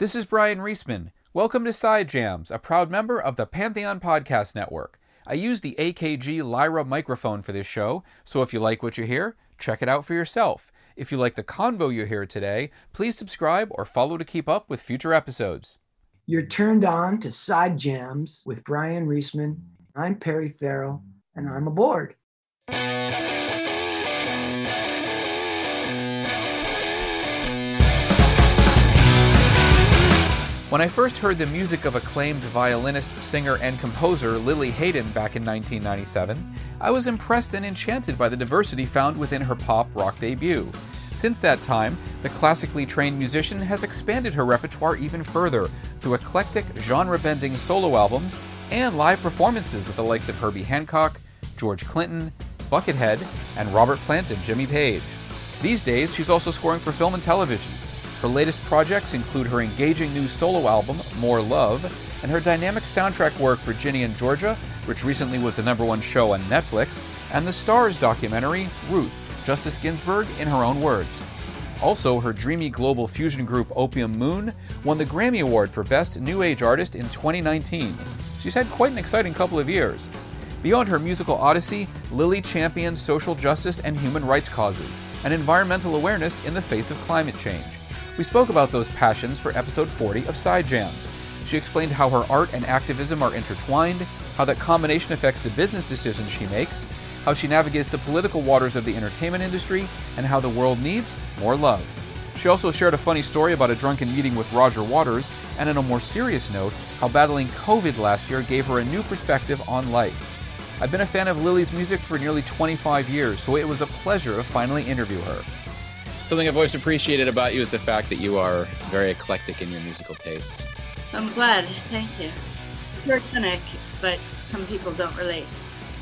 This is Bryan Reesman. Welcome to Side Jams, a proud member of the Pantheon Podcast Network. I use the AKG Lyra microphone for this show, so if you like what you hear, check it out for yourself. If you like the convo you hear today, please subscribe or follow to keep up with future episodes. You're turned on to Side Jams with Bryan Reesman. I'm Perry Farrell, and I'm aboard. When I first heard the music of acclaimed violinist, singer, and composer Lili Haydn back in 1997, I was impressed and enchanted by the diversity found within her pop rock debut. Since that time, the classically trained musician has expanded her repertoire even further through eclectic, genre bending solo albums and live performances with the likes of Herbie Hancock, George Clinton, Buckethead, and Robert Plant and Jimmy Page. These days, she's also scoring for film and television. Her latest projects include her engaging new solo album, More Love, and her dynamic soundtrack work for Ginny and Georgia, which recently was the number one show on Netflix, and the Starz documentary, Ruth, Justice Ginsburg in her own words. Also, her dreamy global fusion group Opium Moon won the Grammy Award for Best New Age Artist in 2019. She's had quite an exciting couple of years. Beyond her musical odyssey, Lili champions social justice and human rights causes, and environmental awareness in the face of climate change. We spoke about those passions for episode 40 of Side Jams. She explained how her art and activism are intertwined, how that combination affects the business decisions she makes, how she navigates the political waters of the entertainment industry, and how the world needs more love. She also shared a funny story about a drunken meeting with Roger Waters, and on a more serious note, how battling COVID last year gave her a new perspective on life. I've been a fan of Lili's music for nearly 25 years, so it was a pleasure to finally interview her. Something I've always appreciated about you is the fact that you are very eclectic in your musical tastes. I'm glad. Thank you. You're a cynic, but some people don't relate.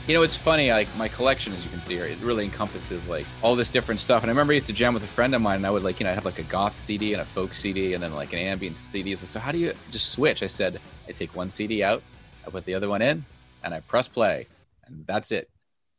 You know, it's funny. Like my collection, as you can see here, it really encompasses like all this different stuff. And I remember I used to jam with a friend of mine, and I would like, you know, I have like a goth CD and a folk CD, and then like an ambient CD. So how do you just switch? I said, I take one CD out, I put the other one in, and I press play, and that's it.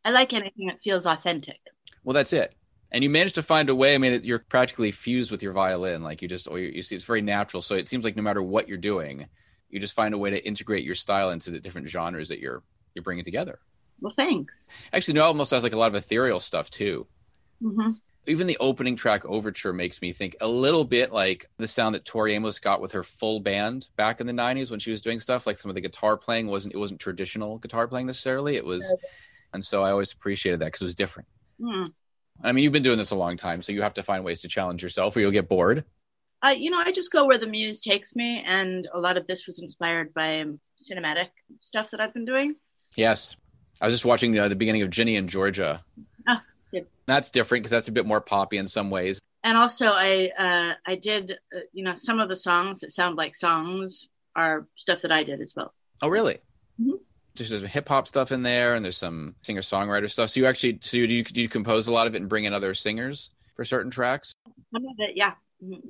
I like anything that feels authentic. Well, that's it and you managed to find a way. I mean, you're practically fused with your violin. Like you just, or you, you see, it's very natural. So it seems like no matter what you're doing, you just find a way to integrate your style into the different genres that you're you're bringing together. Well, thanks. Actually, no, almost has like a lot of ethereal stuff too. Mm-hmm. Even the opening track overture makes me think a little bit like the sound that Tori Amos got with her full band back in the '90s when she was doing stuff. Like some of the guitar playing wasn't it wasn't traditional guitar playing necessarily. It was, and so I always appreciated that because it was different. Mm. I mean, you've been doing this a long time, so you have to find ways to challenge yourself, or you'll get bored. Uh, you know, I just go where the muse takes me, and a lot of this was inspired by cinematic stuff that I've been doing. Yes, I was just watching uh, the beginning of Ginny and Georgia. Ah, good. That's different because that's a bit more poppy in some ways. And also, I uh, I did uh, you know some of the songs that sound like songs are stuff that I did as well. Oh, really? There's some hip hop stuff in there, and there's some singer songwriter stuff. So you actually, so do you, do you compose a lot of it and bring in other singers for certain tracks? Some of it, yeah.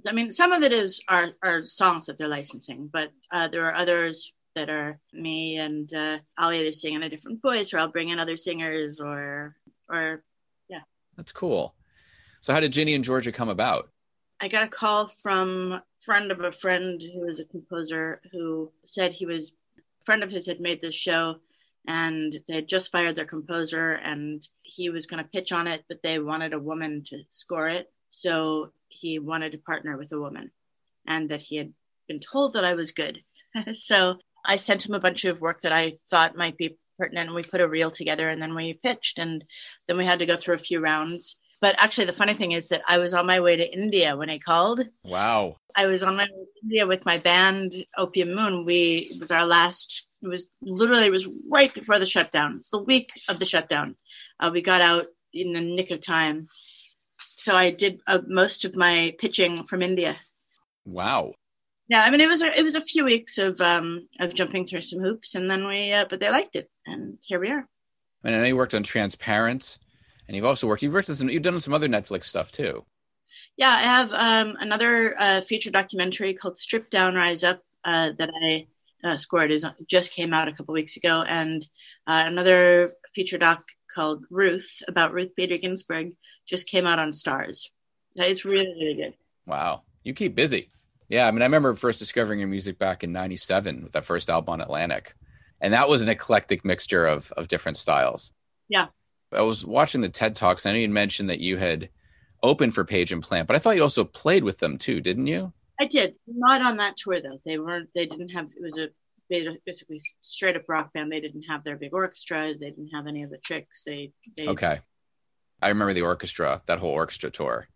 I mean, some of it is are are songs that they're licensing, but uh, there are others that are me, and uh, I'll either sing in a different voice, or I'll bring in other singers, or or yeah. That's cool. So how did Ginny and Georgia come about? I got a call from a friend of a friend who was a composer who said he was friend of his had made this show and they had just fired their composer and he was going to pitch on it but they wanted a woman to score it. So he wanted to partner with a woman and that he had been told that i was good. So i sent him a bunch of work that i thought might be pertinent and we put a reel together and then we pitched and then we had to go through a few rounds but actually, the funny thing is that I was on my way to India when he called. Wow. I was on my way to India with my band, Opium Moon. We it was our last. It was literally it was right before the shutdown. It's the week of the shutdown. Uh, we got out in the nick of time. So I did uh, most of my pitching from India. Wow. Yeah, I mean it was a, it was a few weeks of um of jumping through some hoops, and then we uh, but they liked it, and here we are. And I know you worked on Transparent and you've also worked. You've worked on some. You've done some other Netflix stuff too. Yeah, I have um, another uh, feature documentary called "Strip Down, Rise Up" uh, that I uh, scored. is just came out a couple weeks ago, and uh, another feature doc called Ruth about Ruth Bader Ginsburg just came out on Starz. It's really really good. Wow, you keep busy. Yeah, I mean, I remember first discovering your music back in '97 with that first album on Atlantic, and that was an eclectic mixture of of different styles. Yeah, I was watching the TED talks. I know you mentioned that you had opened for Page and Plant, but I thought you also played with them too, didn't you? I did. Not on that tour though. They weren't. They didn't have. It was a basically straight up rock band. They didn't have their big orchestras. They didn't have any of the tricks. They, they okay. I remember the orchestra, that whole orchestra tour.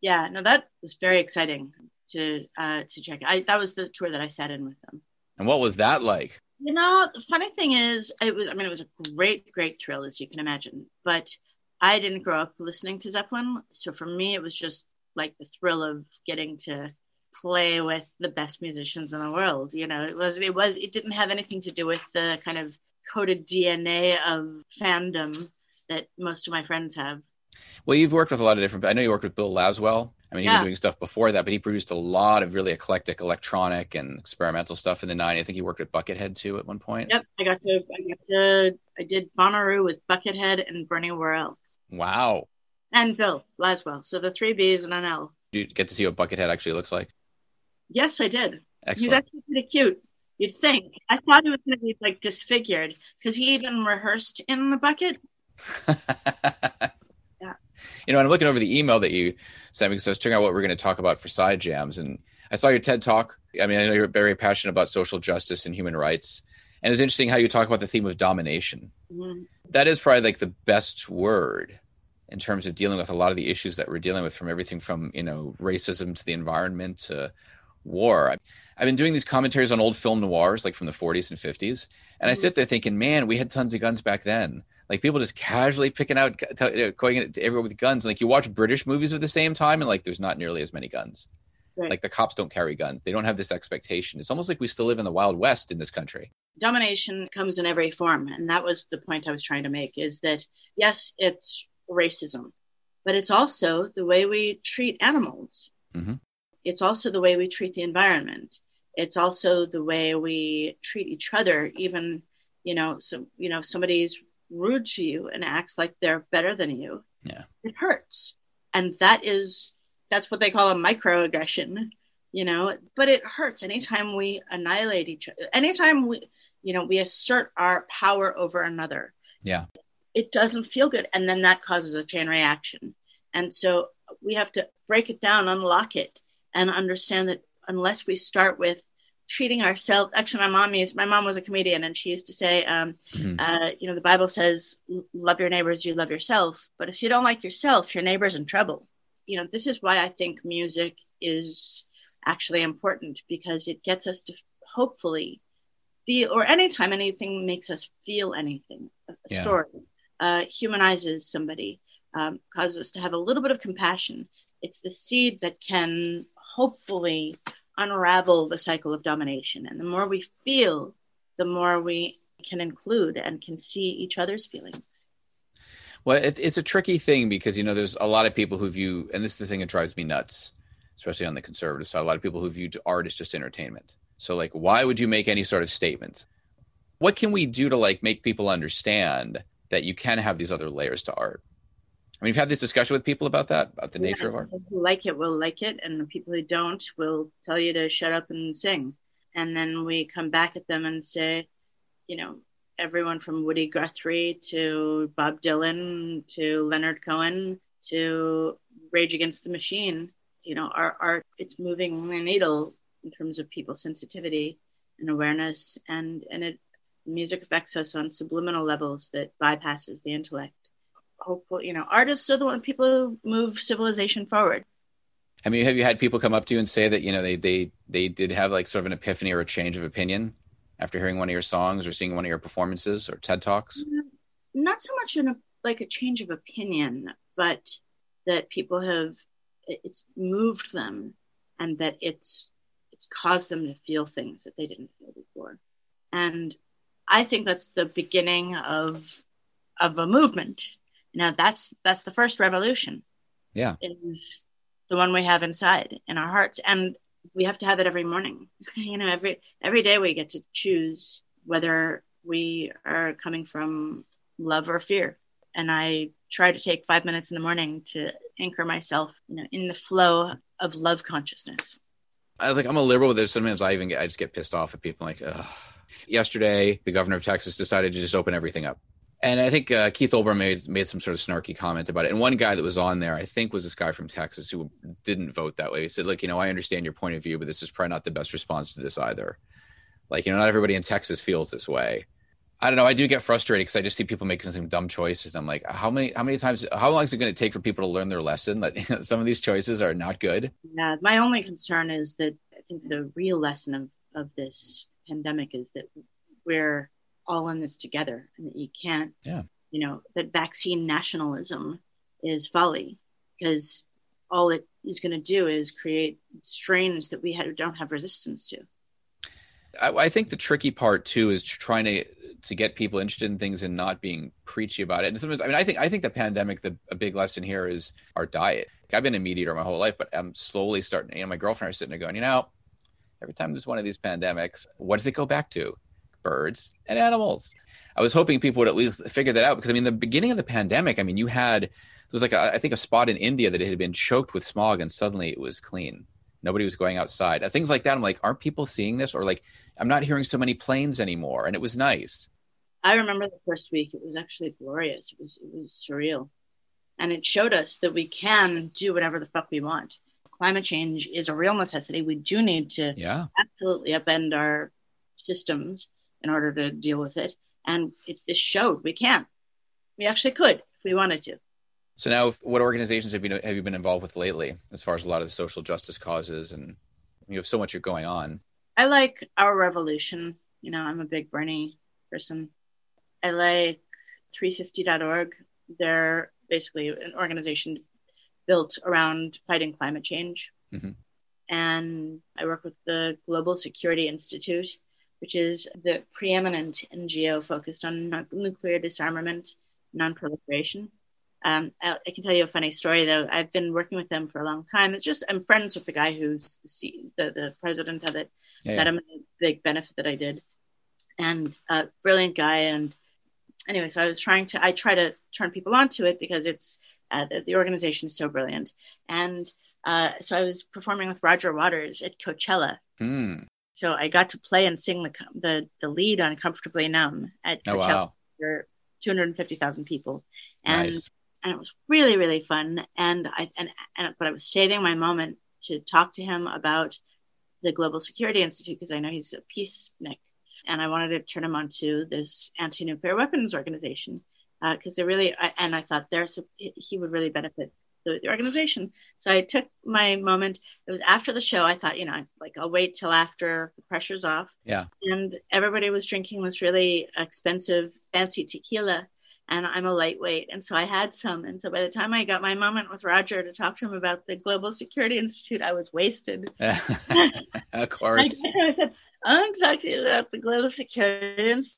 Yeah, no, that was very exciting to uh, to check. I that was the tour that I sat in with them. And what was that like? You know, the funny thing is, it was. I mean, it was a great, great thrill, as you can imagine. But I didn't grow up listening to Zeppelin, so for me, it was just like the thrill of getting to play with the best musicians in the world. You know, it was. It was. It didn't have anything to do with the kind of coded DNA of fandom that most of my friends have. Well, you've worked with a lot of different. I know you worked with Bill Laswell. I mean, yeah. been doing stuff before that, but he produced a lot of really eclectic electronic and experimental stuff in the '90s. I think he worked at Buckethead too at one point. Yep, I got to. I got to. I did Bonnaroo with Buckethead and Bernie Worrell. Wow. And Bill Laswell. So the three B's and an L. Did you get to see what Buckethead actually looks like? Yes, I did. Excellent. He's actually pretty cute. You'd think. I thought he was going to be like disfigured because he even rehearsed in the bucket. you know, I'm looking over the email that you sent me because I was figuring out what we are going to talk about for side jams, and I saw your TED talk. I mean, I know you're very passionate about social justice and human rights, and it's interesting how you talk about the theme of domination. Mm-hmm. That is probably like the best word in terms of dealing with a lot of the issues that we're dealing with, from everything from you know racism to the environment to war. I've been doing these commentaries on old film noirs, like from the 40s and 50s, and mm-hmm. I sit there thinking, man, we had tons of guns back then like people just casually picking out going to everyone with guns. Like you watch british movies of the same time and like there's not nearly as many guns. Right. like the cops don't carry guns. They don't have this expectation. It's almost like we still live in the wild west in this country. Domination comes in every form and that was the point i was trying to make is that yes it's racism but it's also the way we treat animals. Mm-hmm. it's also the way we treat the environment. It's also the way we treat each other even you know so you know somebody's rude to you and acts like they're better than you, yeah, it hurts. And that is that's what they call a microaggression, you know. But it hurts anytime we annihilate each other. Anytime we, you know, we assert our power over another. Yeah, it doesn't feel good, and then that causes a chain reaction. And so we have to break it down, unlock it, and understand that unless we start with treating ourselves actually my mom used my mom was a comedian and she used to say um, mm-hmm. uh, you know the bible says love your neighbors you love yourself but if you don't like yourself your neighbor's in trouble you know this is why i think music is actually important because it gets us to hopefully feel or anytime anything makes us feel anything a yeah. story uh, humanizes somebody um, causes us to have a little bit of compassion it's the seed that can hopefully unravel the cycle of domination. And the more we feel, the more we can include and can see each other's feelings. Well, it, it's a tricky thing because, you know, there's a lot of people who view, and this is the thing that drives me nuts, especially on the conservative side, a lot of people who view art as just entertainment. So, like, why would you make any sort of statement? What can we do to, like, make people understand that you can have these other layers to art? I mean, you've had this discussion with people about that, about the yeah, nature of art. Who like it will like it, and the people who don't will tell you to shut up and sing. And then we come back at them and say, you know, everyone from Woody Guthrie to Bob Dylan to Leonard Cohen to Rage Against the Machine, you know, our art it's moving the needle in terms of people's sensitivity and awareness, and and it music affects us on subliminal levels that bypasses the intellect hopeful you know artists are the one people who move civilization forward. I mean have you had people come up to you and say that you know they they they did have like sort of an epiphany or a change of opinion after hearing one of your songs or seeing one of your performances or ted talks? Mm, not so much in a like a change of opinion but that people have it's moved them and that it's it's caused them to feel things that they didn't feel before. And i think that's the beginning of of a movement know that's that's the first revolution. Yeah. Is the one we have inside in our hearts. And we have to have it every morning. You know every every day we get to choose whether we are coming from love or fear. And i try to take five minutes in the morning to anchor myself you know in the flow of love consciousness. I like, I'm a liberal, but there's sometimes I even get, I just get pissed off at people like, Ugh. yesterday, the governor of Texas decided to just open everything up. And I think uh, Keith Olbermann made made some sort of snarky comment about it. And one guy that was on there, I think, was this guy from Texas who didn't vote that way. He said, "Look, you know, I understand your point of view, but this is probably not the best response to this either. Like, you know, not everybody in Texas feels this way. I don't know. I do get frustrated because I just see people making some dumb choices. I'm like, how many how many times how long is it going to take for people to learn their lesson that you know, some of these choices are not good? Yeah, my only concern is that I think the real lesson of of this pandemic is that we're all in this together and that you can't yeah. you know that vaccine nationalism is folly because all it is going to do is create strains that we have, don't have resistance to. I, I, think the tricky part too is trying to to get people interested in things and not being preachy about it. And sometimes i mean i think i think the pandemic the a big lesson here is our diet. I've been a meat eater my whole life but i'm slowly starting you know my girlfriend are sitting there going you know every time there's one of these pandemics what does it go back to birds and animals. I was hoping people would at least figure that out because I mean, the beginning of the pandemic, I mean, you had there was like a, I think a spot in India that had been choked with smog and suddenly it was clean. Nobody was going outside. Uh, things like that. I'm like, aren't people seeing this? Or like, I'm not hearing so many planes anymore, and it was nice. I remember the first week; it was actually glorious. It was it was surreal, and it showed us that we can do whatever the fuck we want. Climate change is a real necessity. We do need to yeah. absolutely upend our systems in order to deal with it. And it just showed we can. We actually could if we wanted to. So now, what organizations have you have you been involved with lately, as far as a lot of the social justice causes, and you have so much you're going on? I like our revolution. You know, I'm a big Bernie person. I like 350.org. They're basically an organization built around fighting climate change. Mm-hmm. And I work with the Global Security Institute, which is the preeminent NGO focused on nuclear disarmament, non-proliferation. Um, I, I, can tell you a funny story though. I've been working with them for a long time. It's just I'm friends with the guy who's the the, the president of it. Yeah, yeah. That I'm a big benefit that I did, and uh, brilliant guy. And anyway, so I was trying to I try to turn people onto it because it's uh, the, the, organization is so brilliant. And uh, so I was performing with Roger Waters at Coachella. Mm. So I got to play and sing the the, the lead on "Comfortably Numb" at oh, wow. for 250,000 people, and nice. and it was really really fun. And I and, and but I was saving my moment to talk to him about the Global Security Institute because I know he's a peacenik, and I wanted to turn him on to this anti-nuclear weapons organization because uh, they really I, and I thought there's he would really benefit the, organization. So I took my moment. It was after the show. I thought, you know, like I'll wait till after the pressure's off. Yeah. And everybody was drinking this really expensive, fancy tequila. And I'm a lightweight. And so I had some. And so by the time I got my moment with Roger to talk to him about the Global Security Institute, I was wasted. of course. I, I said, I'm talking about the Global Security Institute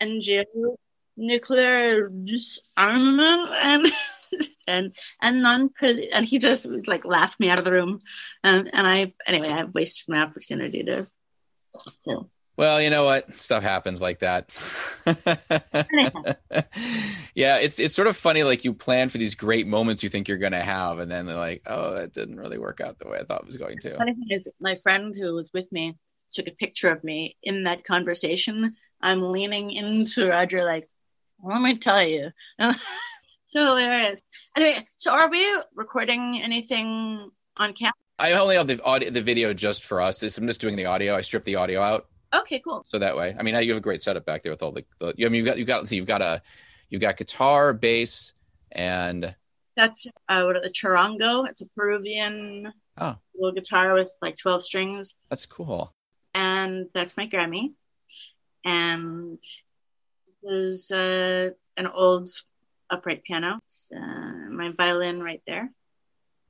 NGO nuclear disarmament and and and non and he just like laughed me out of the room. And and I anyway I wasted my opportunity to so. Well you know what? Stuff happens like that. Yeah it's it's sort of funny like you plan for these great moments you think you're going to have and then they're like oh that didn't really work out the way I thought it was going to. Funny thing is my friend who was with me took a picture of me in that conversation. I'm leaning into Roger like let me tell you so hilarious. Anyway, so are we recording anything on camera? I only have the audio, the video just for us. I'm just doing the audio. I stripped the audio out. Okay, cool. So that way, I mean, you have a great setup back there with all the. the I mean, you've got you've got see, you've got a you've got guitar, bass, and that's uh, what a charango. It's a Peruvian oh. little guitar with like twelve strings. That's cool. And that's my Grammy, and there's uh, an old upright piano, uh, my violin right there.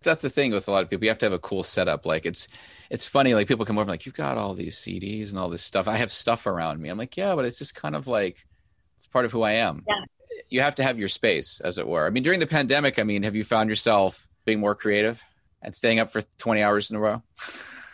That's the thing with a lot of people. You have to have a cool setup. Like it's, it's funny. Like people come over like, you've got all these CDs and all this stuff. I have stuff around me. I'm like, yeah, but it's just kind of like, it's part of who I am. Yeah. You have to have your space, as it were. I mean, during the pandemic, I mean, have you found yourself being more creative and staying up for 20 hours in a row?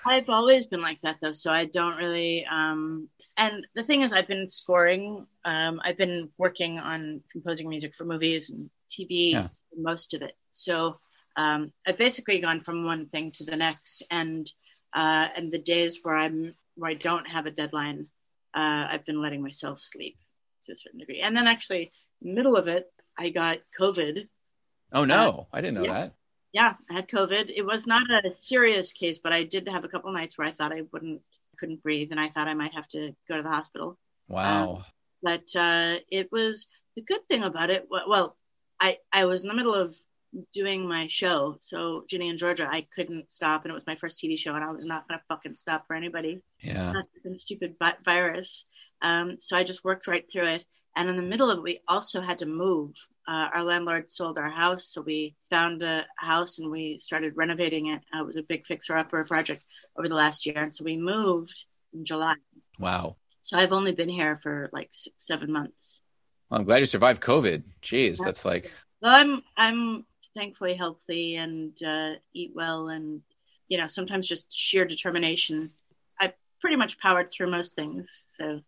I've always been like that though, so I don't really. Um, and the thing is, I've been scoring. Um, I've been working on composing music for movies and TV, yeah. most of it. So um, I've basically gone from one thing to the next, and Uh, and the days where I'm where I don't have a deadline, uh, I've been letting myself sleep to a certain degree. And then actually, middle of it, I got COVID. Oh no, I didn't know yeah. that. Yeah, I had COVID. It was not a serious case, but I did have a couple nights where I thought I wouldn't couldn't breathe, and I thought I might have to go to the hospital. Wow. Um, but uh, it was the good thing about it. Well, I I was in the middle of doing my show, so Ginny and Georgia, I couldn't stop, and it was my first TV show, and I was not gonna fucking stop for anybody. yeah. Stupid vi- virus. Um, so I just worked right through it. And in the middle of it, we also had to move. Uh, our landlord sold our house, so we found a house and we started renovating it. Uh, it was a big fixer-upper project over the last year, and so we moved in July. Wow. So I've only been here for like six, seven months. Well, I'm glad you survived COVID. Jeez, Yeah. that's like Well, I'm I'm thankfully healthy and uh, eat well, and you know sometimes just sheer determination. I pretty much powered through most things. So,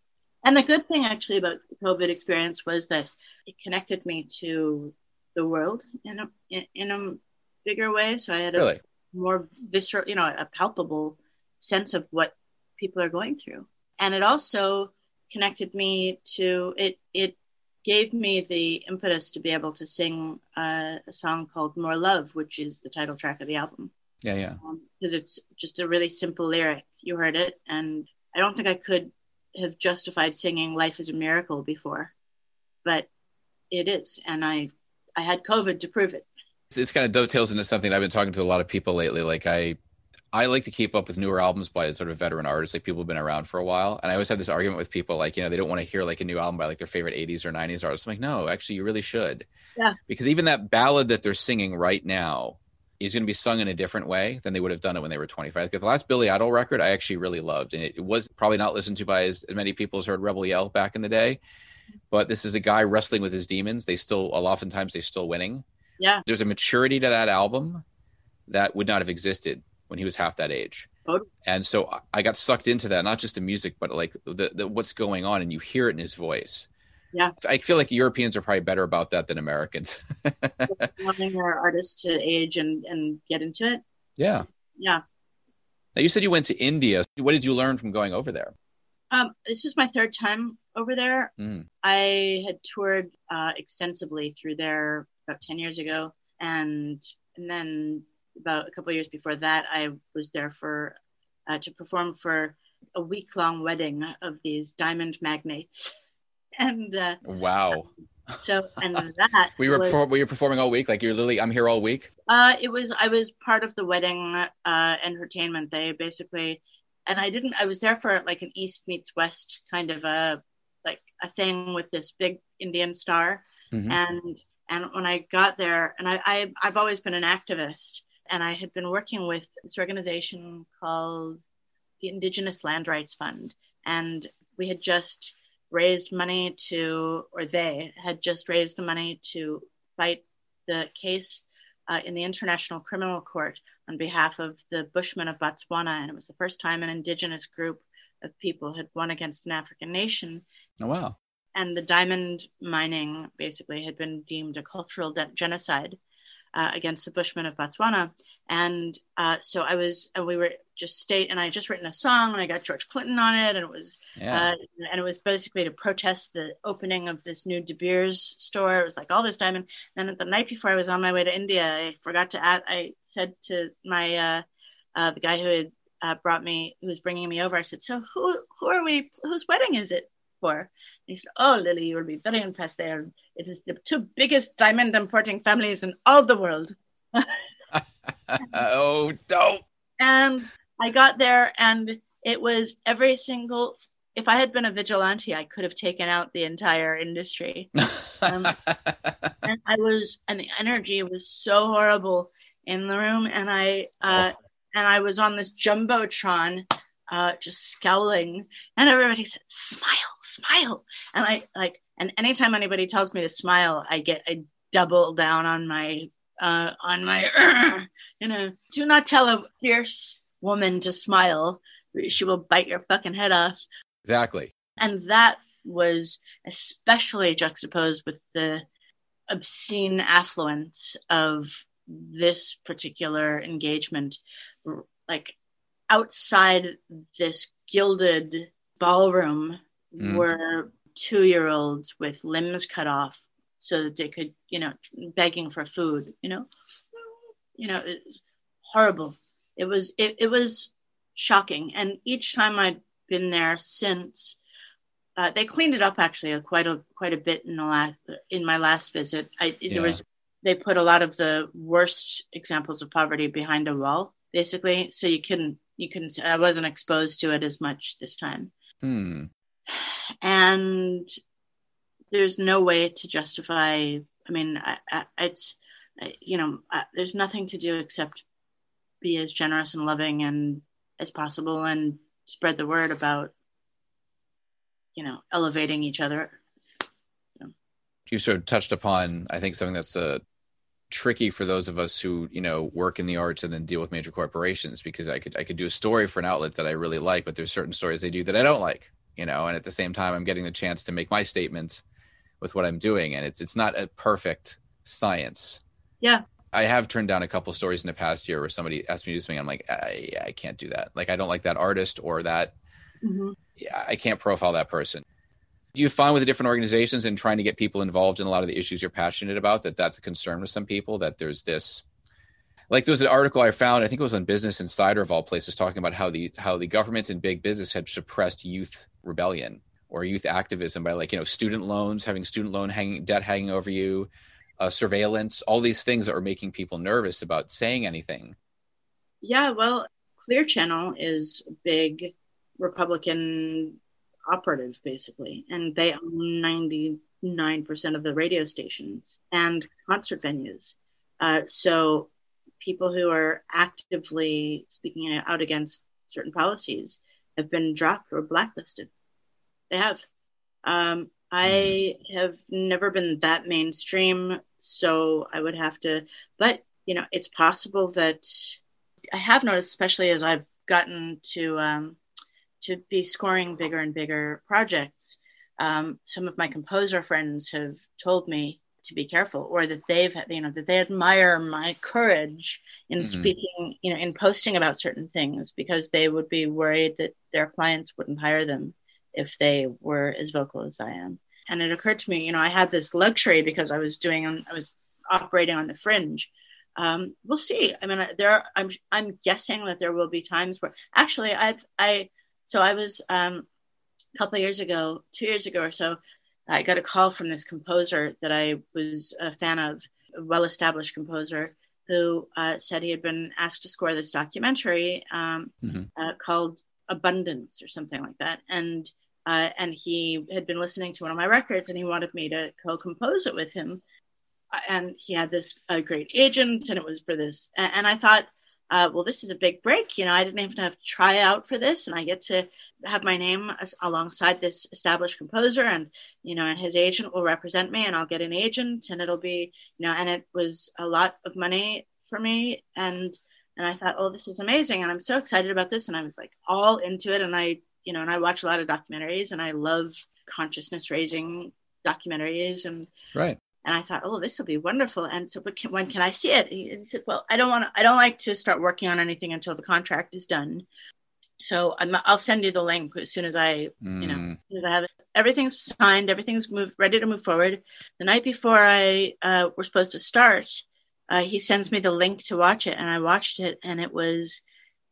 and the good thing actually about the COVID experience was that it connected me to the world in a in, in a bigger way. So I had a really. more visceral, you know, a palpable sense of what people are going through. And it also connected me to it. It gave me the impetus to be able to sing uh, a song called "More Love," which is the title track of the album, Yeah, yeah. because it's just a really simple lyric. You heard it, and I don't think I could have justified singing "Life Is a Miracle" before, but it is, and I I had COVID to prove it. This kind of dovetails into something I've been talking to a lot of people lately. Like I, I like to keep up with newer albums by sort of veteran artists, like people who've been around for a while. And I always have this argument with people, like you know, they don't want to hear like a new album by like their favorite '80s or '90s artists. I'm like, no, actually, you really should. Yeah. Because even that ballad that they're singing right now is going to be sung in a different way than they would have done it when they were 25. Like the last Billy Idol record, I actually really loved, and it was probably not listened to by as, as many people as heard Rebel Yell back in the day. But this is a guy wrestling with his demons. They still, oftentimes, they still winning Yeah, there's a maturity to that album that would not have existed when he was half that age. Totally. And so I- I got sucked into that, not just the music, but like the, the what's going on, and you hear it in his voice. Yeah. I feel like Europeans are probably better about that than Americans. wanting our artists to age and and get into it. yeah. Yeah. Now you said you went to India. What did you learn from going over there? Um, this was my third time over there. Mm. I had toured uh, extensively through there about ten years ago, and and then about a couple of years before that, I was there for uh, to perform for a week long wedding of these diamond magnates, and uh, Wow. so and that We were was, perform- were you performing all week? Like you're literally, I'm here all week. Uh, it was I was part of the wedding uh, entertainment. They basically, and I didn't. I was there for like an East meets West kind of a like a thing with this big Indian star. Mhm. And and when I got there, and I, I I've always been an activist, and I had been working with this organization called the Indigenous Land Rights Fund, and we had just raised money to, or they had just raised the money to fight the case uh, in the International Criminal Court on behalf of the Bushmen of Botswana. And it was the first time an indigenous group of people had won against an African nation. Oh wow. And the diamond mining basically had been deemed a cultural de- genocide uh, against the Bushmen of Botswana. And uh, so I was, and we were just state, and I had just written a song, and I got George Clinton on it, and it was Yeah. uh, and it was basically to protest the opening of this new De Beers store. It was like all this diamond. And then the night before I was on my way to India, I forgot to add. I said to my uh, uh, the guy who had uh, brought me, who was bringing me over, I said, "So who who are we? Whose wedding is it for?" And he said, "Oh, Lili, you will be very impressed. There, it is the two biggest diamond importing families in all the world." oh, dope. And I got there, and it was every single. If I had been a vigilante, I could have taken out the entire industry. Um, and I was, and the energy was so horrible in the room, and I, uh, and I was on this jumbotron, uh, just scowling, and everybody said, "Smile, smile," and I like, and anytime anybody tells me to smile, I get, I double down on my, uh, on my, you know, do not tell a fierce woman to smile; she will bite your fucking head off exactly. and that was especially juxtaposed with the obscene affluence of this particular engagement like outside this gilded ballroom mm. were two year olds with limbs cut off so that they could, you know, begging for food, you know, you know, it's horrible. It was, it, it was shocking. And each time I'd been there since, uh, they cleaned it up actually quite a quite a bit in the last in my last visit. I yeah. there was they put a lot of the worst examples of poverty behind a wall, basically, so you can you can I wasn't exposed to it as much this time. Hmm. And there's no way to justify. I mean, I, I, it's you know, there's nothing to do except be as generous and loving and as possible and spread the word about you know elevating each other. You sort of touched upon i think something that's uh, tricky for those of us who you know work in the arts and then deal with major corporations because i could i could do a story for an outlet that i really like but there's certain stories they do that i don't like you know and at the same time i'm getting the chance to make my statement with what i'm doing and it's it's not a perfect science. Yeah i have turned down a couple stories in the past year where somebody asked me to do something. I'm like i, I can't do that. Like i don't like that artist or that mm-hmm. i can't profile that person. Do you find with the different organizations and trying to get people involved in a lot of the issues you're passionate about that that's a concern with some people that there's this like there was an article I found, I think it was on Business Insider of all places, talking about how the how the government and big business had suppressed youth rebellion or youth activism by like you know student loans, having student loan hanging debt hanging over you, uh, surveillance, all these things that are making people nervous about saying anything. Yeah, well, Clear Channel is big Republican operatives basically, and they own ninety nine percent of the radio stations and concert venues. Uh, so people who are actively speaking out against certain policies have been dropped or blacklisted. They have. Um, I have never been that mainstream, so I would have to. But you know, it's possible that I have noticed, especially as I've gotten to um, to be scoring bigger and bigger projects. Um, some of my composer friends have told me to be careful, or that they've, you know, that they admire my courage in mm-hmm. speaking, you know, in posting about certain things because they would be worried that their clients wouldn't hire them if they were as vocal as I am. And it occurred to me, you know, I had this luxury because I was doing, I was operating on the fringe. Um, we'll see. I mean, there, are, I'm, I'm guessing that there will be times where actually I've, I, so I was um, a couple years ago, two years ago or so, I got a call from this composer that I was a fan of, a well-established composer who uh, said he had been asked to score this documentary um, mm-hmm. uh, called Abundance or something like that, and uh, and he had been listening to one of my records and he wanted me to co-compose it with him, and he had this great agent and it was for this, and, and I thought uh, well, this is a big break. You know, I didn't have to have to try out for this, and I get to have my name as, alongside this established composer, and you know, and his agent will represent me, and I'll get an agent, and it'll be, you know, and it was a lot of money for me, and and I thought, oh, this is amazing, and I'm so excited about this, and I was like all into it, and I, you know, and I watch a lot of documentaries, and I love consciousness raising documentaries, and right and I thought, oh, this will be wonderful. And so, but can, when can I see it? He said, well, I don't want to, I don't like to start working on anything until the contract is done. So i will send you the link as soon as I, mm. you know, mm. as I have it. Everything's signed, everything's moved, ready to move forward. The night before I uh, we're supposed to start, uh, he sends me the link to watch it, and I watched it, and it was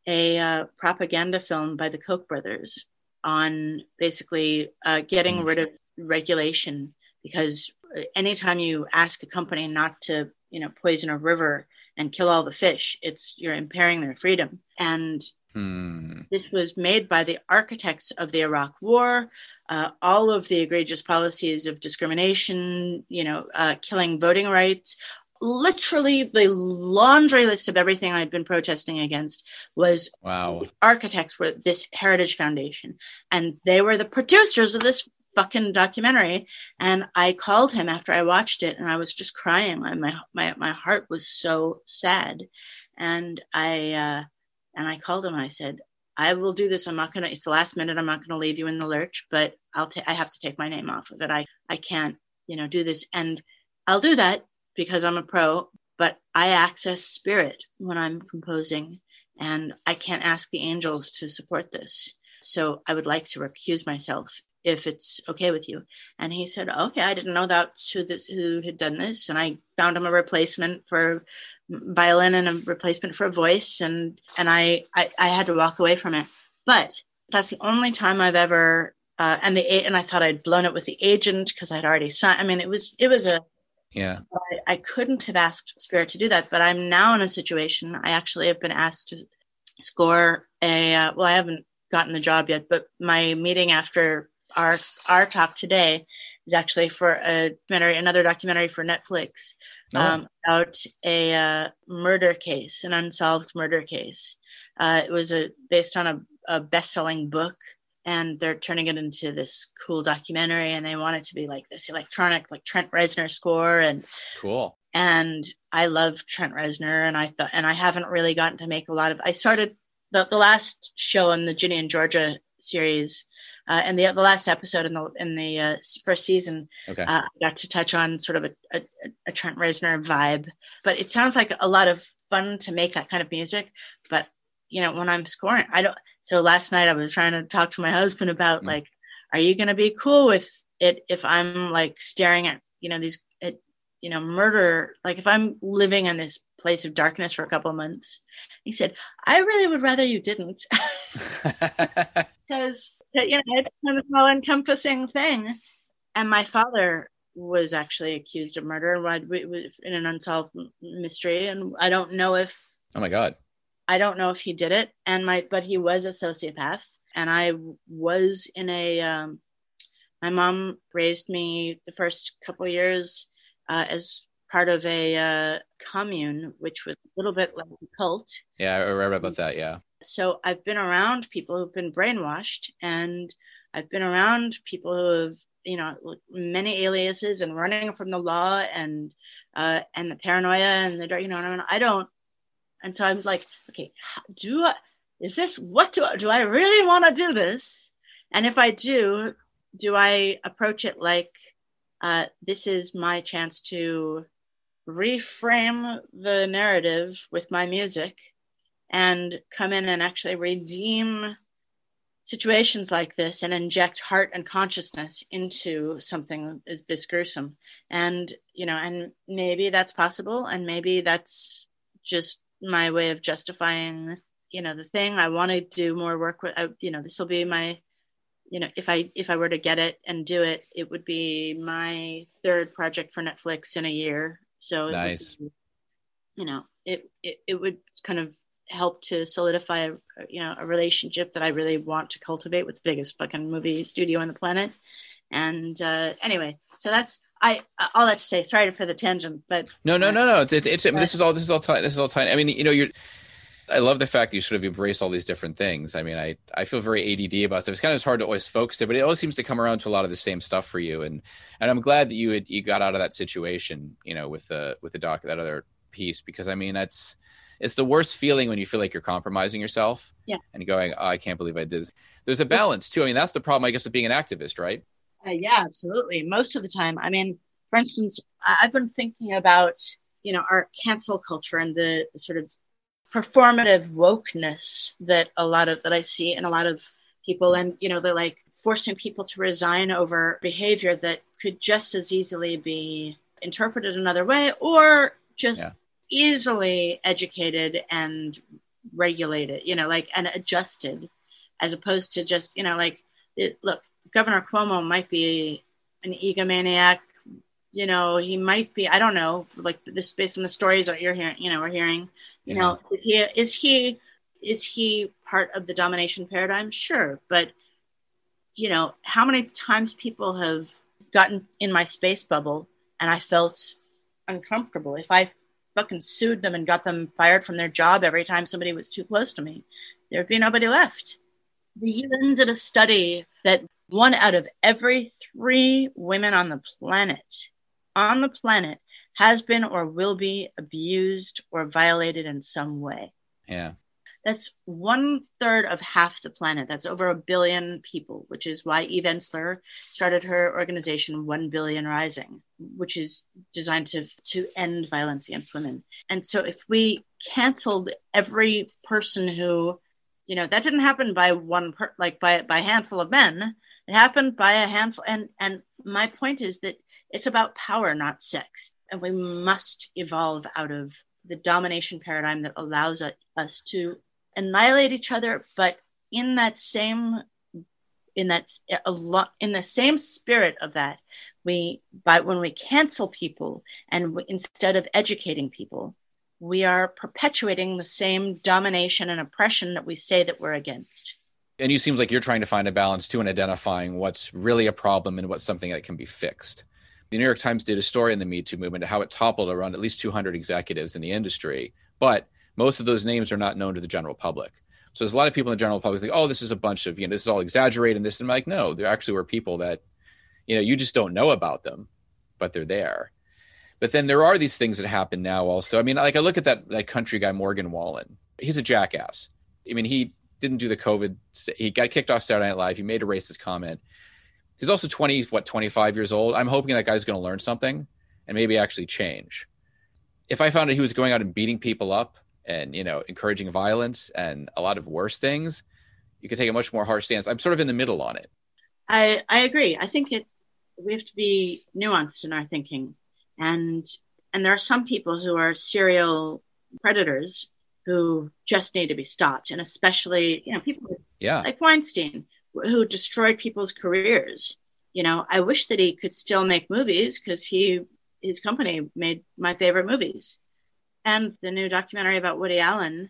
a uh, propaganda film by the Koch brothers on basically uh, getting mm. rid of regulation because anytime you ask a company not to, you know, poison a river and kill all the fish, it's you're impairing their freedom. And hmm. this was made by the architects of the Iraq War. Uh, all of the egregious policies of discrimination, you know, uh, killing voting rights, literally the laundry list of everything I'd been protesting against was wow. architects were this Heritage Foundation, and they were the producers of this fucking documentary. And I called him after I watched it and I was just crying. My, my, my heart was so sad. And I, uh, and I called him and I said, I will do this. I'm not to, it's the last minute. I'm not going to leave you in the lurch, but I'll, ta- I have to take my name off of it. I, I can't, you know, do this. And I'll do that because I'm a pro, but I access spirit when I'm composing and I can't ask the angels to support this. So I would like to recuse myself if it's okay with you. And he said, okay, I didn't know that's who this, who had done this. And I found him a replacement for violin and a replacement for a voice. And, and I, I, I had to walk away from it. But that's the only time I've ever, uh, and the, and I thought I'd blown it with the agent because I'd already signed. I mean, it was, it was a, yeah. I, I couldn't have asked Spirit to do that, but I'm now in a situation. I actually have been asked to score a. Uh, well, I haven't gotten the job yet, but my meeting after our our talk today is actually for a documentary, another documentary for Netflix oh. um, about a uh, murder case, an unsolved murder case. Uh, it was a based on a, a best-selling book and they're turning it into this cool documentary and they want it to be like this electronic like Trent Reznor score and cool and I love Trent Reznor and I thought and I haven't really gotten to make a lot of I started the, the last show in the Ginny and Georgia series uh, and the the last episode in the in the uh, first season, okay. uh, I got to touch on sort of a, a, a, Trent Reznor vibe. But it sounds like a lot of fun to make that kind of music. But you know, when I'm scoring, I don't. So last night I was trying to talk to my husband about mm. like, are you going to be cool with it if I'm like staring at, you know, these, at, you know, murder, like if I'm living in this place of darkness for a couple of months. He said, I really would rather you didn't. Because, you know, it's kind of an all encompassing thing. And my father was actually accused of murder in an unsolved mystery. And I don't know if. Oh my God. I don't know if he did it, and my but he was a sociopath, and I was in a. Um, my mom raised me the first couple years uh, as part of a uh, commune, which was a little bit like a cult. Yeah, I read about that. Yeah. So I've been around people who've been brainwashed, and I've been around people who have you know many aliases and running from the law and uh, and the paranoia and the you know I, mean, I don't and so I was like, okay, do I, is this, what do I, do I really want to do this? And if I do, do I approach it like, uh, this is my chance to reframe the narrative with my music and come in and actually redeem situations like this and inject heart and consciousness into something is this gruesome and you know and maybe that's possible and maybe that's just my way of justifying you know the thing. I want to do more work with I, you know this will be my you know if i if i were to get it and do it it would be my third project for netflix in a year. So nice be, you know it, it it would kind of help to solidify you know a relationship that i really want to cultivate with the biggest fucking movie studio on the planet. And uh anyway so that's I all that to say, sorry for the tangent, but no, no, no, no. It's it's, it's mean, this is all this is all time. This is all tight. I mean, you know, you're. I love the fact that you sort of embrace all these different things. I mean, I, I feel very ADD about stuff. It's kind of hard to always focus it, but it always seems to come around to a lot of the same stuff for you. And and I'm glad that you had you got out of that situation, you know, with the with the doc that other piece because I mean that's it's the worst feeling when you feel like you're compromising yourself. Yeah. And going, oh, I can't believe I did this. There's a balance too. I mean, that's the problem, I guess, with being an activist, right? Uh, yeah, absolutely. Most of the time, I mean, for instance, I've been thinking about you know our cancel culture and the, the sort of performative wokeness that a lot of that I see in a lot of people, and you know they're like forcing people to resign over behavior that could just as easily be interpreted another way or just yeah. easily educated and regulated, you know, like and adjusted, as opposed to just you know like it, look, Governor Cuomo might be an egomaniac you know, he might be, I don't know, like this based on the stories that you're hearing, you know, we're hearing, you yeah. know, is he, is he, is he part of the domination paradigm? Sure. But, you know, how many times people have gotten in my space bubble and I felt uncomfortable. If I fucking sued them and got them fired from their job every time somebody was too close to me, there'd be nobody left. The UN did a study that one out of every three women on the planet on the planet has been or will be abused or violated in some way. Yeah. That's one third of half the planet. That's over a billion people, which is why Eve Ensler started her organization One Billion Rising, which is designed to, to end violence against women. And so if we canceled every person who, you know, that didn't happen by one per, like by by a handful of men. It happened by a handful. And and my point is that it's about power, not sex, and we must evolve out of the domination paradigm that allows us to annihilate each other, but in that same in that a lot in the same spirit of that we by when we cancel people and we, instead of educating people we are perpetuating the same domination and oppression that we say that we're against and you seem like you're trying to find a balance too in identifying what's really a problem and what's something that can be fixed the new york times did a story in the me too movement how it toppled around at least 200 executives in the industry but most of those names are not known to the general public so there's a lot of people in the general public like, oh, this is a bunch of, you know, this is all exaggerated and this. And I'm like, no, there actually were people that, you know, you just don't know about them, but they're there. But then there are these things that happen now also. I mean, like I look at that that country guy Morgan Wallen. He's a jackass. I mean, he didn't do the COVID. He got kicked off Saturday Night Live. He made a racist comment. He's also 20, what, 25 years old. I'm hoping that guy's going to learn something and maybe actually change. If I found out he was going out and beating people up and you know encouraging violence and a lot of worse things you could take a much more harsh stance i'm sort of in the middle on it i i agree i think it we have to be nuanced in our thinking and and there are some people who are serial predators who just need to be stopped. And especially you know people yeah. like weinstein who destroyed people's careers. You know i wish that he could still make movies because he his company made my favorite movies. And the new documentary about Woody Allen.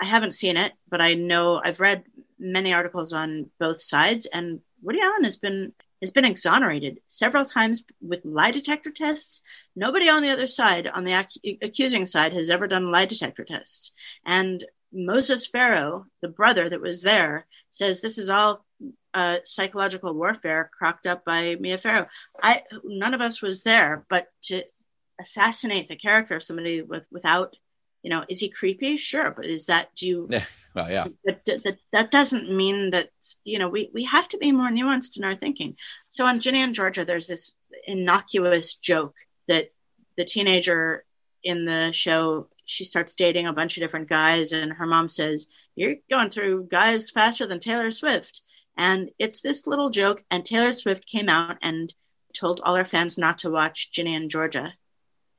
I haven't seen it, but I know I've read many articles on both sides, and Woody Allen has been has been exonerated several times with lie detector tests. Nobody on the other side, on the ac- accusing side, has ever done lie detector tests. And Moses Farrow, the brother that was there, says this is all uh, psychological warfare crocked up by Mia Farrow. I none of us was there, but to assassinate the character of somebody with without you know is he creepy sure but is that do you yeah well yeah. But that, that doesn't mean that you know we we have to be more nuanced in our thinking. So on ginny and georgia there's this innocuous joke that the teenager in the show she starts dating a bunch of different guys and her mom says you're going through guys faster than taylor swift. And it's this little joke and taylor swift came out and told all her fans not to watch ginny and georgia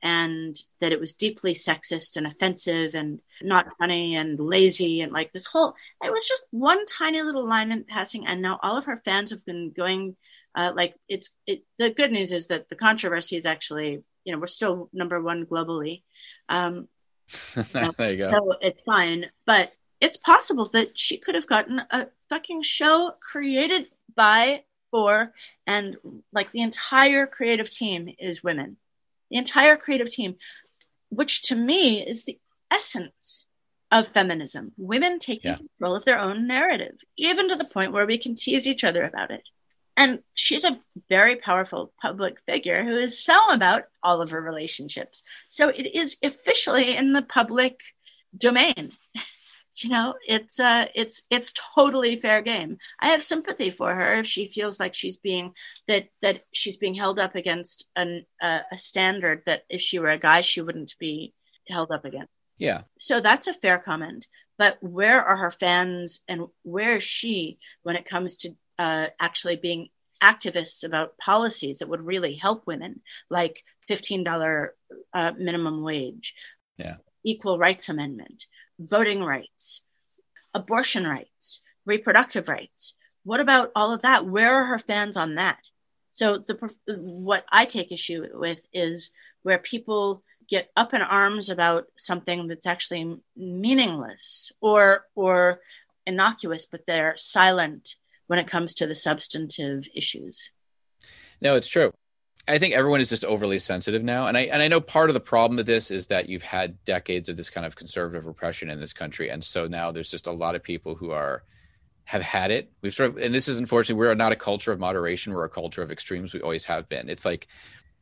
and that it was deeply sexist and offensive and not funny and lazy and like this whole it was just one tiny little line in passing. And now all of her fans have been going uh, like it's it the good news is that the controversy is actually you know we're still number one globally. Um there you go. so it's fine. But it's possible that she could have gotten a fucking show created by for and like the entire creative team is women the entire creative team, which to me is the essence of feminism. Women taking yeah. control of their own narrative, even to the point where we can tease each other about it. And she's a very powerful public figure who is so about all of her relationships. So it is officially in the public domain. you know it's uh it's it's totally fair game. I have sympathy for her if she feels like she's being that that she's being held up against an uh, a standard that if she were a guy she wouldn't be held up against. Yeah. So that's a fair comment. But where are her fans and where is she when it comes to uh, actually being activists about policies that would really help women like $15 uh, minimum wage? Yeah. Equal rights amendment voting rights, abortion rights, reproductive rights. What about all of that? Where are her fans on that? So the what I take issue with is where people get up in arms about something that's actually meaningless or or innocuous, but they're silent when it comes to the substantive issues. No, it's true. I think everyone is just overly sensitive now, and I and I know part of the problem with this is that you've had decades of this kind of conservative repression in this country, and so now there's just a lot of people who are have had it. We've sort of, and this is unfortunately, we're not a culture of moderation. We're a culture of extremes. We always have been. It's like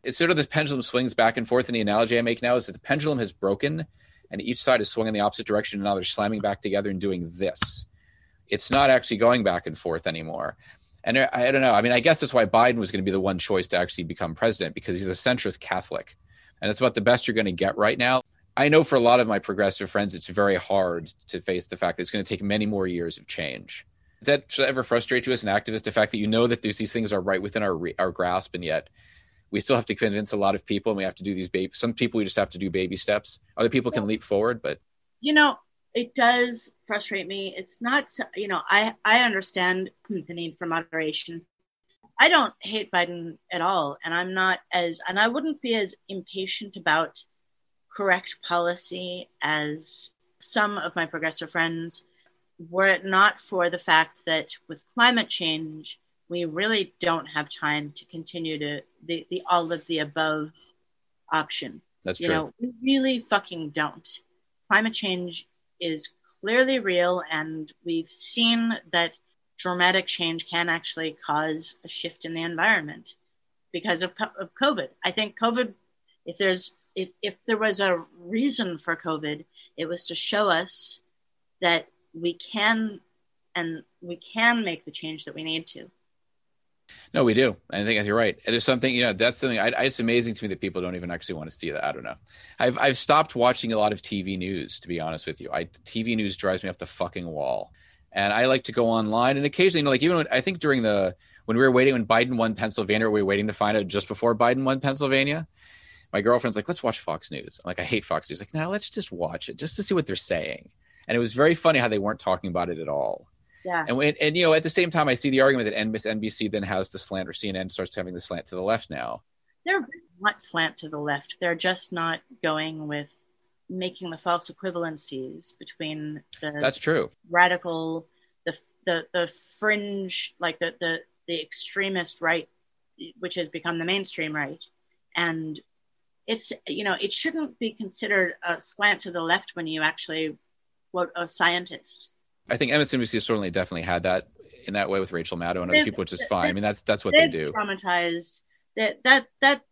it's sort of the pendulum swings back and forth. And the analogy I make now is that the pendulum has broken, and each side is swinging in the opposite direction, and now they're slamming back together and doing this. It's not actually going back and forth anymore. And I, I don't know. I mean, I guess that's why Biden was going to be the one choice to actually become president because he's a centrist Catholic, and it's about the best you're going to get right now. I know for a lot of my progressive friends, it's very hard to face the fact that it's going to take many more years of change. Does that ever frustrate you as an activist? The fact that you know that these things are right within our our grasp, and yet we still have to convince a lot of people, and we have to do these baby. Some people we just have to do baby steps. Other people can leap forward, but you know, it does frustrate me. It's not, you know, I I understand the need for moderation. I don't hate Biden at all, and I'm not as, and I wouldn't be as impatient about correct policy as some of my progressive friends were it not for the fact that with climate change, we really don't have time to continue to the, the all of the above option. That's you true. Know, we really fucking don't. Climate change is clearly real, and we've seen that dramatic change can actually cause a shift in the environment because of, of COVID. I think COVID, if there's if, if there was a reason for COVID, it was to show us that we can and we can make the change that we need to. No, we do. I think you're right. There's something, you know, that's something. I, it's amazing to me that people don't even actually want to see that. I don't know. I've I've stopped watching a lot of TV news. To be honest with you, I TV news drives me up the fucking wall, and I like to go online and occasionally, you know, like even when, I think during the when we were waiting when Biden won Pennsylvania, we were waiting to find out just before Biden won Pennsylvania my girlfriend's like, let's watch Fox News. I'm like, I hate Fox News. Like, now let's just watch it just to see what they're saying. And it was very funny how they weren't talking about it at all. Yeah. And when, and you know, at the same time, I see the argument that NBC then has the slant, or CNN starts having the slant to the left now. They're not slant to the left. They're just not going with making the false equivalencies between the that's true radical, the the the fringe, like the the the extremist right, which has become the mainstream right, and it's you know it shouldn't be considered a slant to the left when you actually quote a scientist. I think MSNBC certainly definitely had that in that way with Rachel Maddow and other people, which is fine. I mean, that's that's what they do. Traumatized. That that that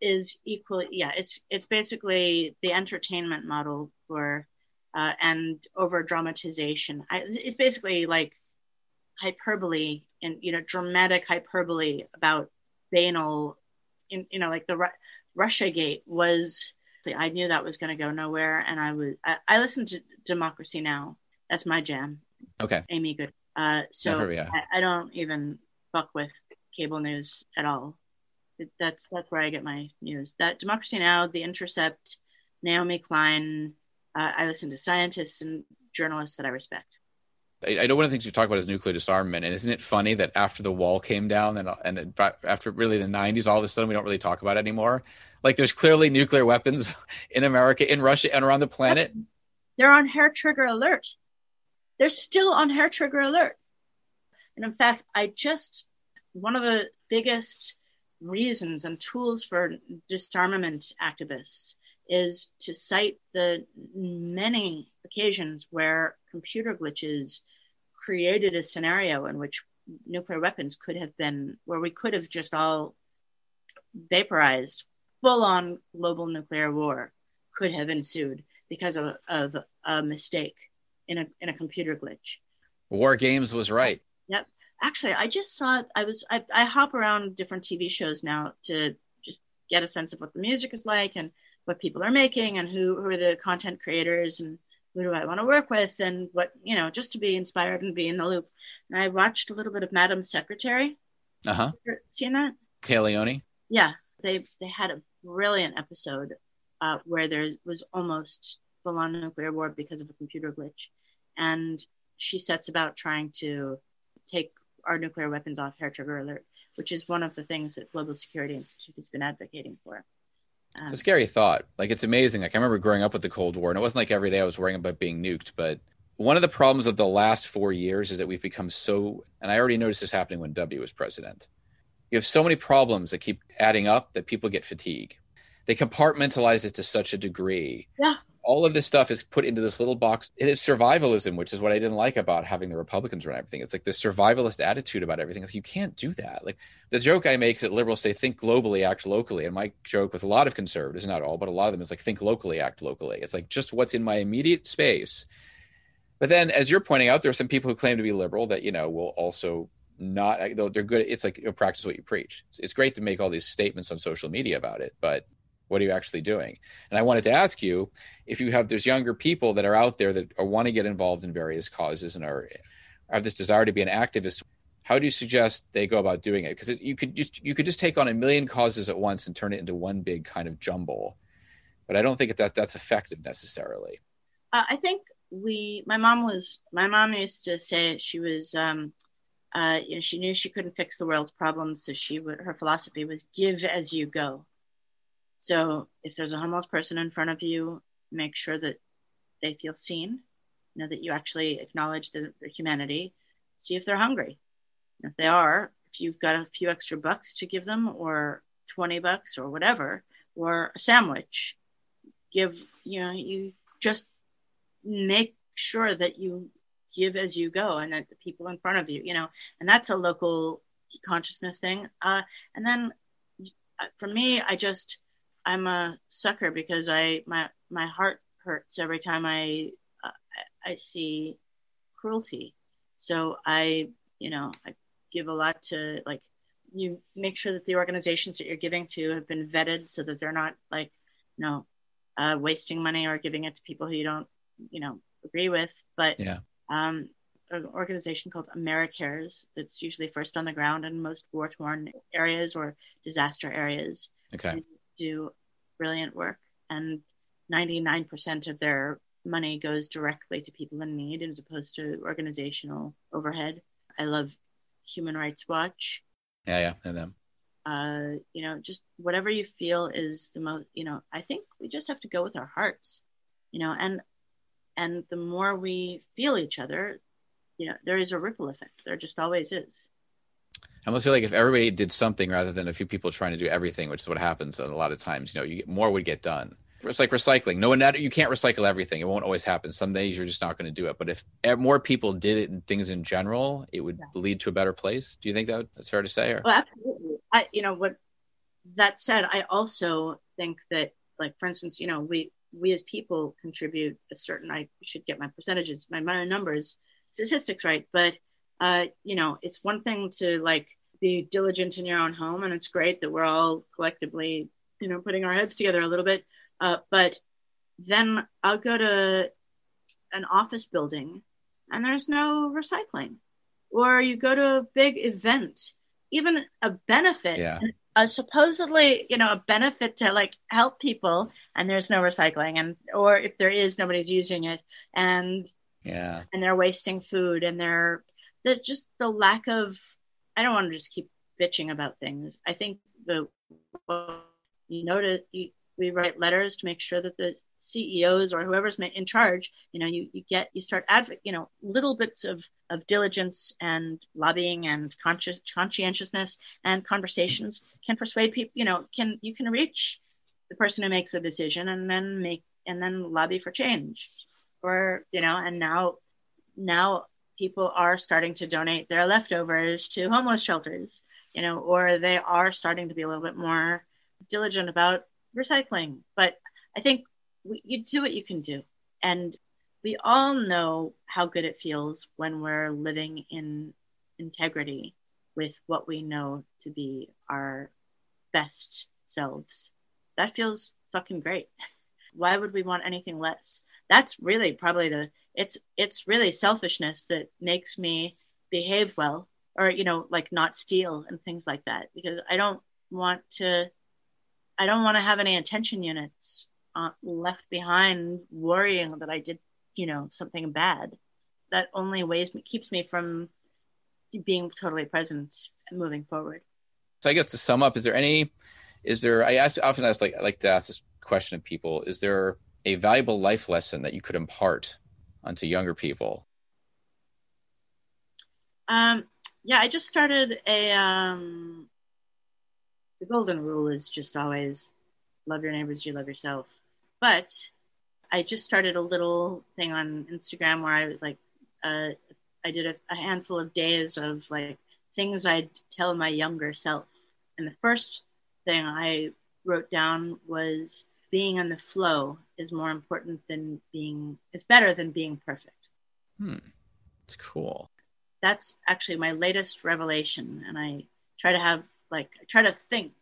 is equally yeah. It's it's basically the entertainment model for uh, and over dramatization. I, it's basically like hyperbole and you know dramatic hyperbole about banal, in, you know like the Russia Gate was I knew that was going to go nowhere, and I was I, I, listened to Democracy Now. That's my jam. Okay, Amy Good. Uh, so yeah. I, I, don't even fuck with cable news at all. It, that's that's where I get my news. That Democracy Now, The Intercept, Naomi Klein. Uh, I listen to scientists and journalists that I respect. I know one of the things you talk about is nuclear disarmament, and isn't it funny that after the wall came down and and after really the '90s, all of a sudden we don't really talk about it anymore. Like there's clearly nuclear weapons in America, in Russia, and around the planet. They're on hair trigger alert. They're still on hair trigger alert. And in fact, I just one of the biggest reasons and tools for disarmament activists is to cite the many occasions where computer glitches created a scenario in which nuclear weapons could have been, where we could have just all vaporized, full on global nuclear war could have ensued because of, of a mistake in a, in a computer glitch. War Games was right. Yep. Actually, I just saw, I was, I, I hop around different TV shows now to just get a sense of what the music is like and what people are making and who, who are the content creators and who do I want to work with and what, you know, just to be inspired and be in the loop. And I watched a little bit of Madam Secretary. Uh huh. Seen that? Leoni. Yeah. They, they had a brilliant episode uh, where there was almost on nuclear war because of a computer glitch. And she sets about trying to take our nuclear weapons off hair trigger alert, which is one of the things that Global Security Institute has been advocating for. Um, it's a scary thought. Like it's amazing. Like I remember growing up with the Cold War, and it wasn't like every day I was worrying about being nuked. But one of the problems of the last four years is that we've become so. And I already noticed this happening when W was president. You have so many problems that keep adding up that people get fatigue. They compartmentalize it to such a degree. Yeah all of this stuff is put into this little box. It is survivalism, which is what I didn't like about having the Republicans run everything. It's like this survivalist attitude about everything. It's like you can't do that. Like the joke I make is that liberals say think globally, act locally. And my joke with a lot of conservatives, not all, but a lot of them is like think locally, act locally. It's like just what's in my immediate space. But then, as you're pointing out, there are some people who claim to be liberal that you know will also not. Though they're good. It's like you know, practice what you preach. It's great to make all these statements on social media about it, but What are you actually doing? And I wanted to ask you if you have there's younger people that are out there that want to get involved in various causes and are have this desire to be an activist. How do you suggest they go about doing it? Because you could just you could just take on a million causes at once and turn it into one big kind of jumble. But I don't think that that's effective necessarily. Uh, I think we my mom was my mom used to say she was um, uh, you know she knew she couldn't fix the world's problems, so she would her philosophy was give as you go. So if there's a homeless person in front of you, make sure that they feel seen, you know, that you actually acknowledge the, the humanity. See if they're hungry. if they are, if you've got a few extra bucks to give them, or 20 bucks, or whatever, or a sandwich, give, you know, you just make sure that you give as you go and that the people in front of you, you know, and that's a local consciousness thing. Uh, and then uh, for me, I just, I'm a sucker because I my my heart hurts every time I uh, I see cruelty. So I you know I give a lot to like you make sure that the organizations that you're giving to have been vetted so that they're not like you know uh, wasting money or giving it to people who you don't you know agree with. But yeah. Um, an organization called AmeriCares that's usually first on the ground in most war torn areas or disaster areas. Okay do brilliant work, and 99% of their money goes directly to people in need as opposed to organizational overhead. I love Human Rights Watch. Yeah, yeah, and them. Uh, you know, just whatever you feel is the most. You know, I think we just have to go with our hearts. You know, and and the more we feel each other, you know, there is a ripple effect. There just always is. I almost feel like if everybody did something rather than a few people trying to do everything, which is what happens a lot of times, you know, you get, more would get done. It's like recycling. No one, you can't recycle everything. It won't always happen. Some days you're just not going to do it. But if more people did it and things in general, it would yeah. lead to a better place. Do you think that that's fair to say? Or? Well, absolutely. I, you know, what that said, I also think that, like, for instance, you know, we we as people contribute a certain. I should get my percentages, my, my numbers, statistics right, but uh, you know, it's one thing to like be diligent in your own home, and it's great that we're all collectively, you know, putting our heads together a little bit. Uh, but then I'll go to an office building, and there's no recycling, or you go to a big event, even a benefit. Yeah. A supposedly, you know, a benefit to like help people, and there's no recycling, and or if there is, nobody's using it, and yeah, and they're wasting food, and they're there's just the lack of I don't want to just keep bitching about things. I think the you to you, we write letters to make sure that the CEOs or whoever's in charge, you know, you, you get you start advocate, you know, little bits of of diligence and lobbying and conscious conscientiousness and conversations can persuade people. You know, can you can reach the person who makes the decision and then make and then lobby for change, or you know, and now now people are starting to donate their leftovers to homeless shelters, you know, or they are starting to be a little bit more diligent about recycling. But I think we, you do what you can do. And we all know how good it feels when we're living in integrity with what we know to be our best selves. That feels fucking great. Why would we want anything less? That's really probably the it's it's really selfishness that makes me behave well or you know like not steal and things like that because i don't want to i don't want to have any attention units uh, left behind worrying that i did you know something bad. That only weighs me keeps me from being totally present and moving forward. So i guess to sum up is there any is there i often ask like i like to ask this question of people. Is there a valuable life lesson that you could impart onto younger people? Um, yeah, I just started a. Um, the golden rule is just always love your neighbors, you love yourself. But I just started a little thing on Instagram where I was like, uh, I did a, a handful of days of like things I'd tell my younger self. And the first thing I wrote down was being on the flow is more important than being is better than being perfect. Hmm. It's cool. That's actually my latest revelation. And i try to have like I try to think.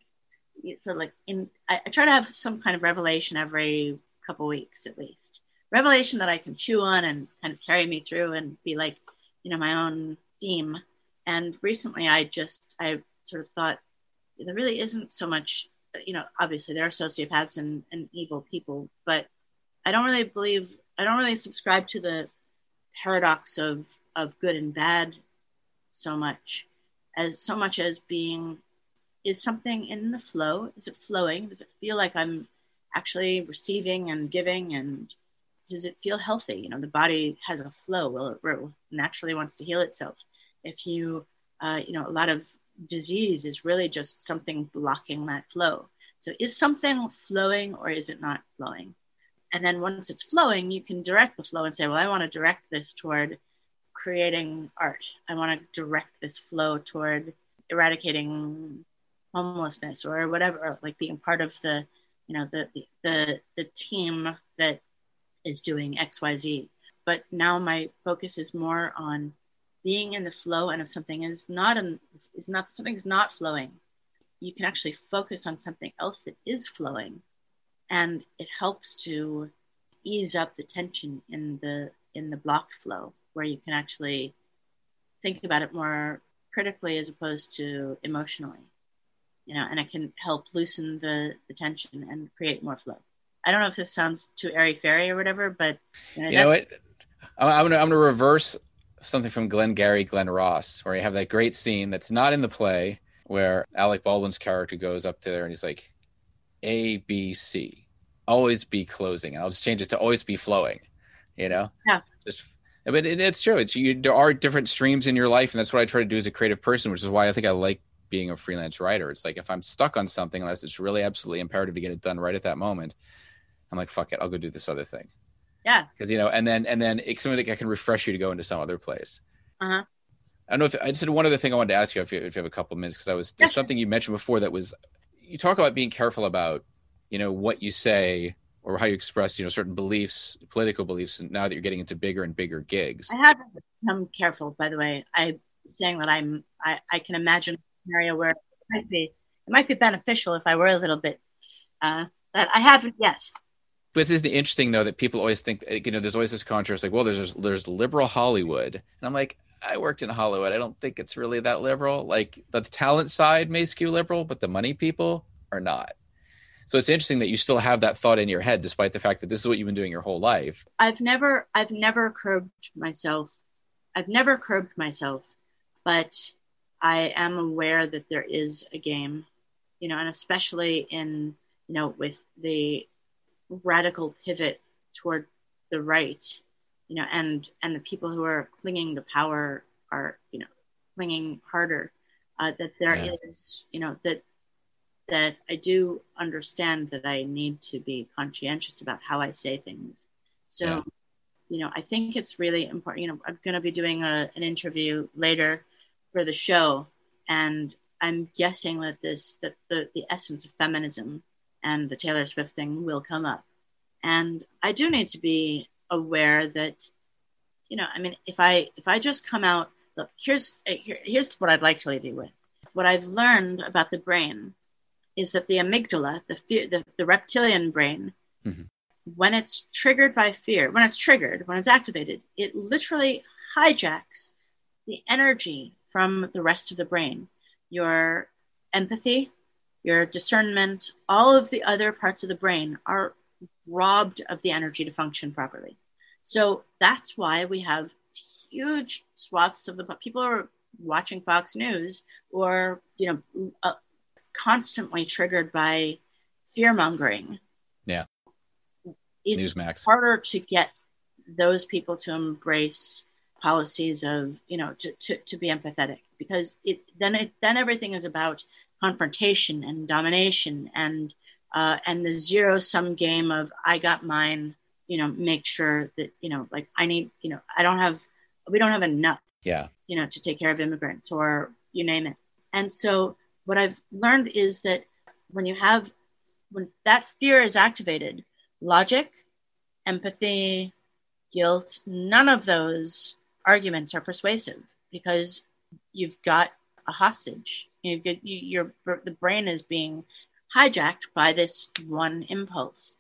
Of like in I, I try to have some kind of revelation every couple weeks at least. Revelation that I can chew on and kind of carry me through and be like, you know, my own theme. And recently I just, I sort of thought there really isn't so much, you know, obviously there are sociopaths and, and evil people, but I don't really believe, I don't really subscribe to the paradox of, of good and bad so much as so much as being is something in the flow is it flowing does it feel like i'm actually receiving and giving and does it feel healthy? You know, the body has a flow. Well, it naturally wants to heal itself. If you, uh, you know, a lot of disease is really just something blocking that flow. So is something flowing or is it not flowing? And then once it's flowing, you can direct the flow and say, well, I want to direct this toward creating art. I want to direct this flow toward eradicating homelessness or whatever, like being part of the, you know, the the the team that is doing XYZ. But now my focus is more on being in the flow and of something is not in, is not something's not flowing, you can actually focus on something else that is flowing. And it helps to ease up the tension in the in the block flow where you can actually think about it more critically as opposed to emotionally you know and it can help loosen the, the tension and create more flow I don't know if this sounds too airy fairy or whatever, but you know, you know what? I'm gonna I'm gonna reverse something from Glengarry Glen Ross, where you have that great scene that's not in the play where Alec Baldwin's character goes up to there and he's like, A B C, always be closing, and I'll just change it to always be flowing. You know? Yeah. Just but it, it's true. It's you. There are different streams in your life, and that's what I try to do as a creative person, which is why I think I like being a freelance writer. It's like if I'm stuck on something, unless it's really absolutely imperative to get it done right at that moment, I'm like, fuck it, I'll go do this other thing. Yeah. Because you know, and then and then it's something that I can refresh you to go into some other place. Uh huh. I don't know if I just had one other thing I wanted to ask you if you, if you have a couple of minutes because I was there's something you mentioned before that was you talk about being careful about you know what you say or how you express you know certain beliefs political beliefs and now that you're getting into bigger and bigger gigs i have become careful by the way i'm saying that i'm i, I can imagine a scenario where it might be it might be beneficial if i were a little bit uh that i haven't yet but it's interesting though that people always think you know there's always this contrast like well there's there's liberal Hollywood. And I'm like I worked in Hollywood. I don't think it's really that liberal. Like the talent side may skew liberal but the money people are not. So it's interesting that you still have that thought in your head despite the fact that this is what you've been doing your whole life. I've never I've never curbed myself. I've never curbed myself but I am aware that there is a game you know and especially in you know with the radical pivot toward the right, you know, and and the people who are clinging to power are, you know, clinging harder. Uh, that there yeah. is, you know, that that I do understand that I need to be conscientious about how I say things. So, yeah. you know, I think it's really important. You know, I'm going to be doing a, an interview later for the show, and I'm guessing that this that the the essence of feminism and the Taylor Swift thing will come up. And I do need to be aware that, you know, I mean, if I if I just come out, look, here's here, here's what I'd like to leave you with. What I've learned about the brain is that the amygdala, the fear, the, the reptilian brain, mm-hmm. when it's triggered by fear, when it's triggered, when it's activated, it literally hijacks the energy from the rest of the brain. Your empathy, your discernment, all of the other parts of the brain are robbed of the energy to function properly. So that's why we have huge swaths of the people are watching Fox News or you know uh, constantly triggered by fear mongering. Yeah, it's Newsmax. harder to get those people to embrace policies of you know to, to, to be empathetic because it then it then everything is about confrontation and domination and uh, and the zero sum game of I got mine. You know, make sure that you know, like I need. You know, I don't have. We don't have enough. Yeah. You know, to take care of immigrants or you name it. And so what I've learned is that when you have when that fear is activated, logic, empathy, guilt, none of those arguments are persuasive because you've got a hostage. You, your the brain is being hijacked by this one impulse.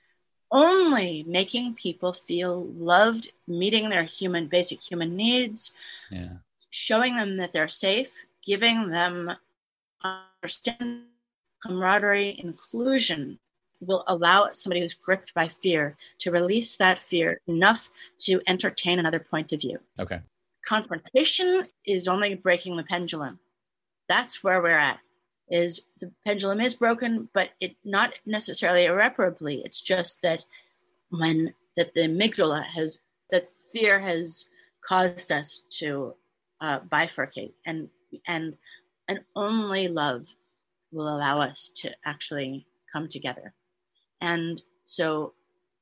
Only making people feel loved, meeting their human basic human needs, Yeah. showing them that they're safe, giving them understanding, camaraderie, inclusion will allow somebody who's gripped by fear to release that fear enough to entertain another point of view. Okay. Confrontation is only breaking the pendulum. That's where we're at. Is the pendulum is broken, but it not necessarily irreparably. It's just that when that the amygdala has that fear has caused us to uh, bifurcate, and and and only love will allow us to actually come together. And so,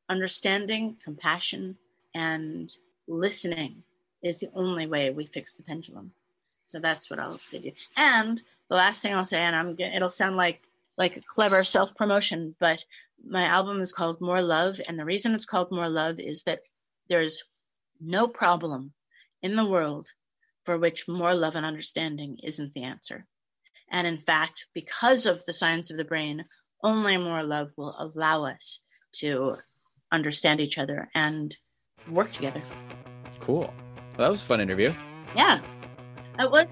understanding, compassion, and listening is the only way we fix the pendulum. So that's what I'll give you. And the last thing I'll say, and I'm gonna, it'll sound like like a clever self promotion, but my album is called More Love, and the reason it's called More Love is that there's no problem in the world for which more love and understanding isn't the answer. And in fact, because of the science of the brain, only more love will allow us to understand each other and work together. Cool. Well, that was a fun interview. Yeah. I was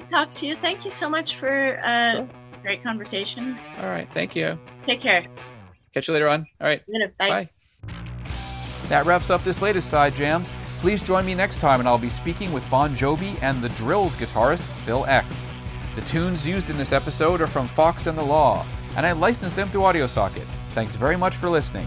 to talk to you. Thank you so much for uh, Sure. great conversation. All right. Thank you. Take care. Catch you later on. All right. Bye. Bye. That wraps up this latest Side Jams. Please join me next time, and I'll be speaking with Bon Jovi and the Drills guitarist Phil X. The tunes used in this episode are from Fox and the Law, and I licensed them through AudioSocket. Thanks very much for listening.